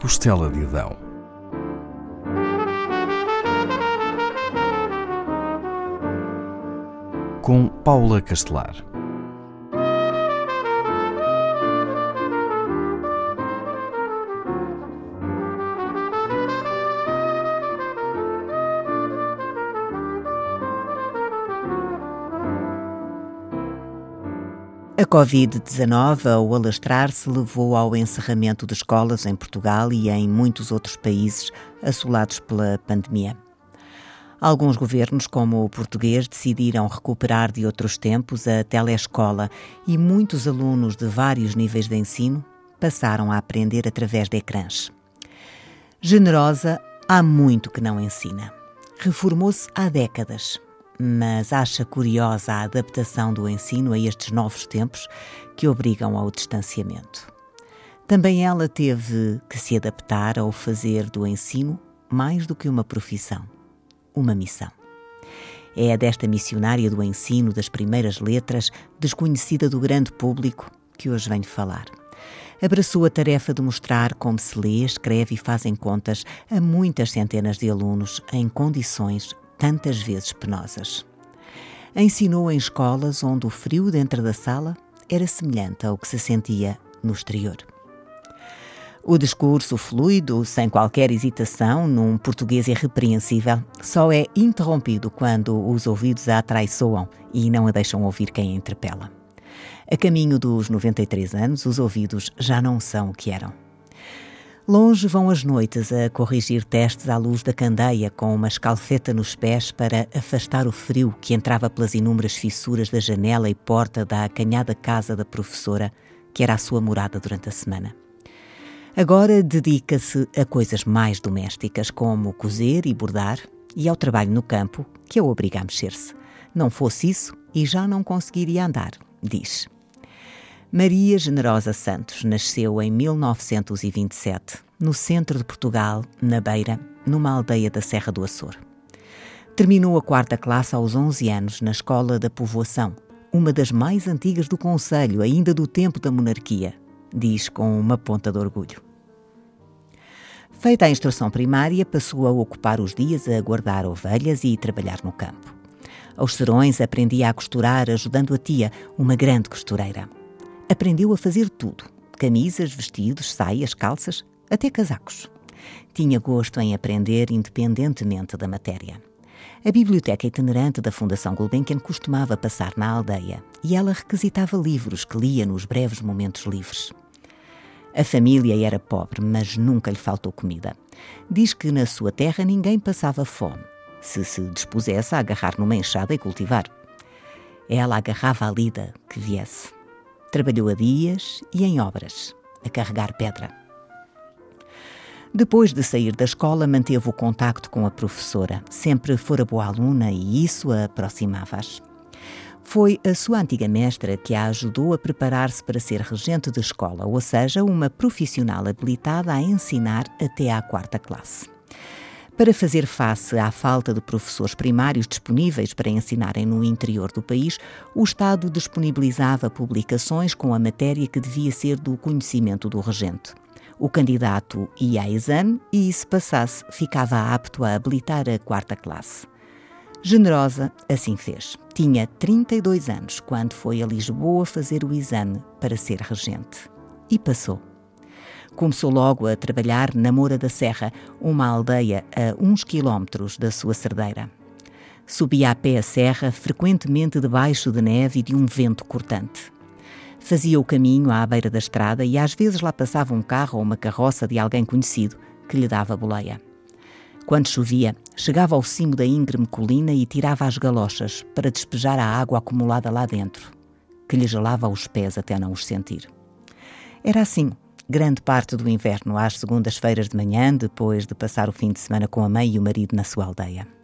costela de Adão. Com Paula Castelar. Covid-19, ao alastrar-se, levou ao encerramento de escolas em Portugal e em muitos outros países assolados pela pandemia. Alguns governos, como o português, decidiram recuperar de outros tempos a telescola e muitos alunos de vários níveis de ensino passaram a aprender através de ecrãs. Generosa, há muito que não ensina. Reformou-se há décadas mas acha curiosa a adaptação do ensino a estes novos tempos que obrigam ao distanciamento. Também ela teve que se adaptar ao fazer do ensino mais do que uma profissão, uma missão. É desta missionária do ensino das primeiras letras, desconhecida do grande público, que hoje venho falar. Abraçou a tarefa de mostrar como se lê, escreve e fazem contas a muitas centenas de alunos em condições tantas vezes penosas. Ensinou em escolas onde o frio dentro da sala era semelhante ao que se sentia no exterior. O discurso fluido, sem qualquer hesitação, num português irrepreensível, só é interrompido quando os ouvidos a atraiçoam e não a deixam ouvir quem a interpela. A caminho dos 93 anos, os ouvidos já não são o que eram. Longe vão as noites a corrigir testes à luz da candeia com uma escalfeta nos pés para afastar o frio que entrava pelas inúmeras fissuras da janela e porta da acanhada casa da professora, que era a sua morada durante a semana. Agora dedica-se a coisas mais domésticas, como cozer e bordar, e ao trabalho no campo, que a obriga a mexer-se. Não fosse isso, e já não conseguiria andar, diz. Maria Generosa Santos nasceu em 1927, no centro de Portugal, na Beira, numa aldeia da Serra do Açor. Terminou a quarta classe aos 11 anos na Escola da Povoação, uma das mais antigas do Conselho, ainda do tempo da monarquia, diz com uma ponta de orgulho. Feita a instrução primária, passou a ocupar os dias a guardar ovelhas e trabalhar no campo. Aos serões aprendia a costurar, ajudando a tia, uma grande costureira. Aprendeu a fazer tudo: camisas, vestidos, saias, calças, até casacos. Tinha gosto em aprender independentemente da matéria. A biblioteca itinerante da Fundação Gulbenkian costumava passar na aldeia e ela requisitava livros que lia nos breves momentos livres. A família era pobre, mas nunca lhe faltou comida. Diz que na sua terra ninguém passava fome, se se dispusesse a agarrar numa enxada e cultivar. Ela agarrava a lida que viesse. Trabalhou a dias e em obras, a carregar pedra. Depois de sair da escola, manteve o contacto com a professora. Sempre fora boa aluna e isso a aproximava-as. Foi a sua antiga mestra que a ajudou a preparar-se para ser regente de escola, ou seja, uma profissional habilitada a ensinar até à quarta classe. Para fazer face à falta de professores primários disponíveis para ensinarem no interior do país, o Estado disponibilizava publicações com a matéria que devia ser do conhecimento do regente. O candidato ia a exame e, se passasse, ficava apto a habilitar a quarta classe. Generosa assim fez. Tinha 32 anos quando foi a Lisboa fazer o exame para ser regente. E passou. Começou logo a trabalhar na Moura da Serra, uma aldeia a uns quilómetros da sua cerdeira. Subia a pé a serra, frequentemente debaixo de neve e de um vento cortante. Fazia o caminho à beira da estrada e às vezes lá passava um carro ou uma carroça de alguém conhecido que lhe dava boleia. Quando chovia, chegava ao cimo da íngreme colina e tirava as galochas para despejar a água acumulada lá dentro, que lhe gelava os pés até não os sentir. Era assim grande parte do inverno, às segundas-feiras de manhã, depois de passar o fim de semana com a mãe e o marido na sua aldeia.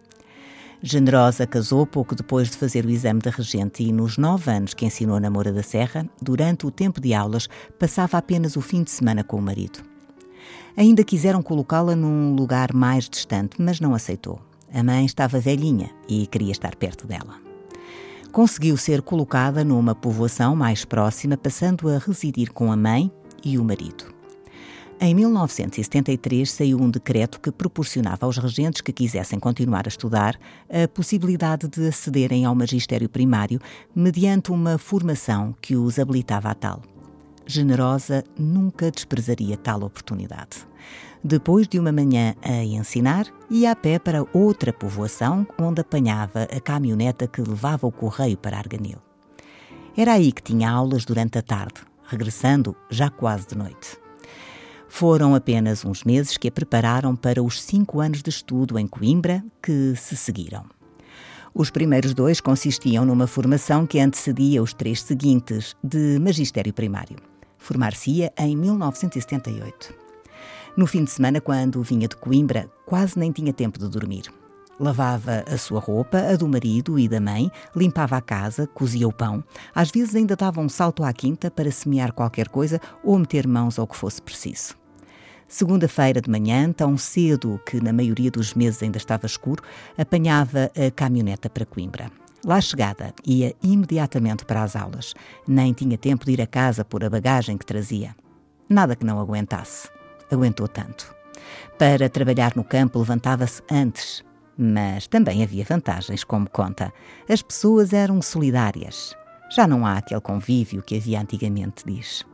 Generosa casou pouco depois de fazer o exame de regente e, nos nove anos que ensinou na Moura da Serra, durante o tempo de aulas, passava apenas o fim de semana com o marido. Ainda quiseram colocá-la num lugar mais distante, mas não aceitou. A mãe estava velhinha e queria estar perto dela. Conseguiu ser colocada numa povoação mais próxima, passando a residir com a mãe e o marido. Em 1973 saiu um decreto que proporcionava aos regentes que quisessem continuar a estudar a possibilidade de acederem ao magistério primário mediante uma formação que os habilitava a tal. Generosa nunca desprezaria tal oportunidade. Depois de uma manhã a ensinar, ia a pé para outra povoação onde apanhava a caminhoneta que levava o correio para Arganil. Era aí que tinha aulas durante a tarde, regressando já quase de noite. Foram apenas uns meses que a prepararam para os cinco anos de estudo em Coimbra que se seguiram. Os primeiros dois consistiam numa formação que antecedia os três seguintes, de magistério primário. Formar-se-ia em 1978. No fim de semana, quando vinha de Coimbra, quase nem tinha tempo de dormir. Lavava a sua roupa, a do marido e da mãe, limpava a casa, cozia o pão. Às vezes ainda dava um salto à quinta para semear qualquer coisa ou meter mãos ao que fosse preciso. Segunda-feira de manhã, tão cedo que na maioria dos meses ainda estava escuro, apanhava a caminhoneta para Coimbra. Lá chegada, ia imediatamente para as aulas. Nem tinha tempo de ir a casa por a bagagem que trazia. Nada que não aguentasse. Aguentou tanto. Para trabalhar no campo, levantava-se antes. Mas também havia vantagens, como conta. As pessoas eram solidárias. Já não há aquele convívio que havia antigamente, diz.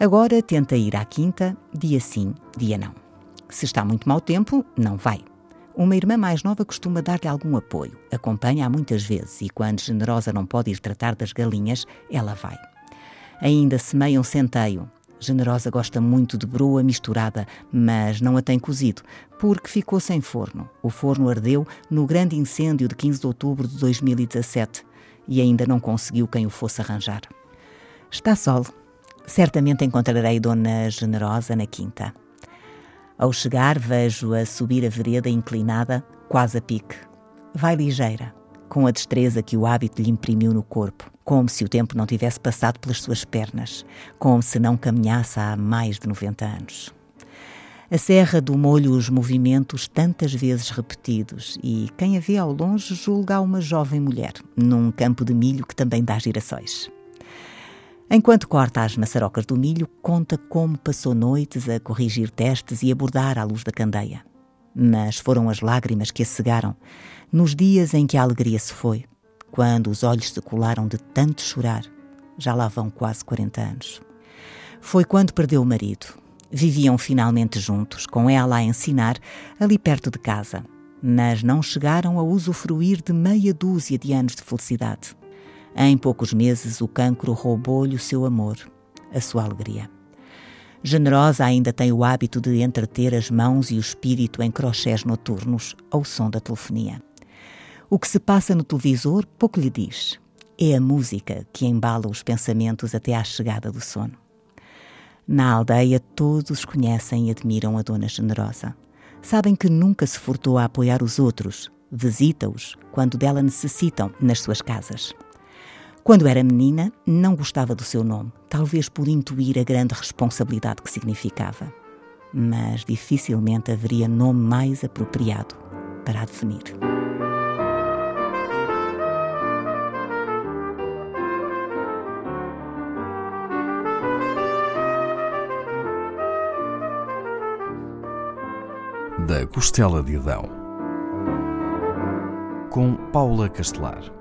Agora tenta ir à quinta, dia sim, dia não. Se está muito mau tempo, não vai. Uma irmã mais nova costuma dar-lhe algum apoio, acompanha-a muitas vezes e, quando generosa não pode ir tratar das galinhas, ela vai. Ainda semeia um centeio. Generosa gosta muito de broa misturada, mas não a tem cozido, porque ficou sem forno. O forno ardeu no grande incêndio de 15 de outubro de 2017 e ainda não conseguiu quem o fosse arranjar. Está sol. Certamente encontrarei Dona Generosa na quinta. Ao chegar, vejo-a subir a vereda inclinada, quase a pique. Vai ligeira, com a destreza que o hábito lhe imprimiu no corpo, como se o tempo não tivesse passado pelas suas pernas, como se não caminhasse há mais de 90 anos. A serra do molho os movimentos tantas vezes repetidos e quem a vê ao longe julga uma jovem mulher, num campo de milho que também dá girassóis. Enquanto corta as maçarocas do milho, conta como passou noites a corrigir testes e a bordar à luz da candeia. Mas foram as lágrimas que a cegaram, nos dias em que a alegria se foi, quando os olhos se colaram de tanto chorar. Já lá vão quase 40 anos. Foi quando perdeu o marido. Viviam finalmente juntos, com ela a ensinar, ali perto de casa, mas não chegaram a usufruir de meia dúzia de anos de felicidade. Em poucos meses, o cancro roubou-lhe o seu amor, a sua alegria. Generosa ainda tem o hábito de entreter as mãos e o espírito em crochés noturnos ao som da telefonia. O que se passa no televisor pouco lhe diz. É a música que embala os pensamentos até à chegada do sono. Na aldeia, todos conhecem e admiram a Dona Generosa. Sabem que nunca se furtou a apoiar os outros, visita-os quando dela necessitam nas suas casas. Quando era menina, não gostava do seu nome, talvez por intuir a grande responsabilidade que significava. Mas dificilmente haveria nome mais apropriado para a definir. Da Costela de Adão, com Paula Castelar.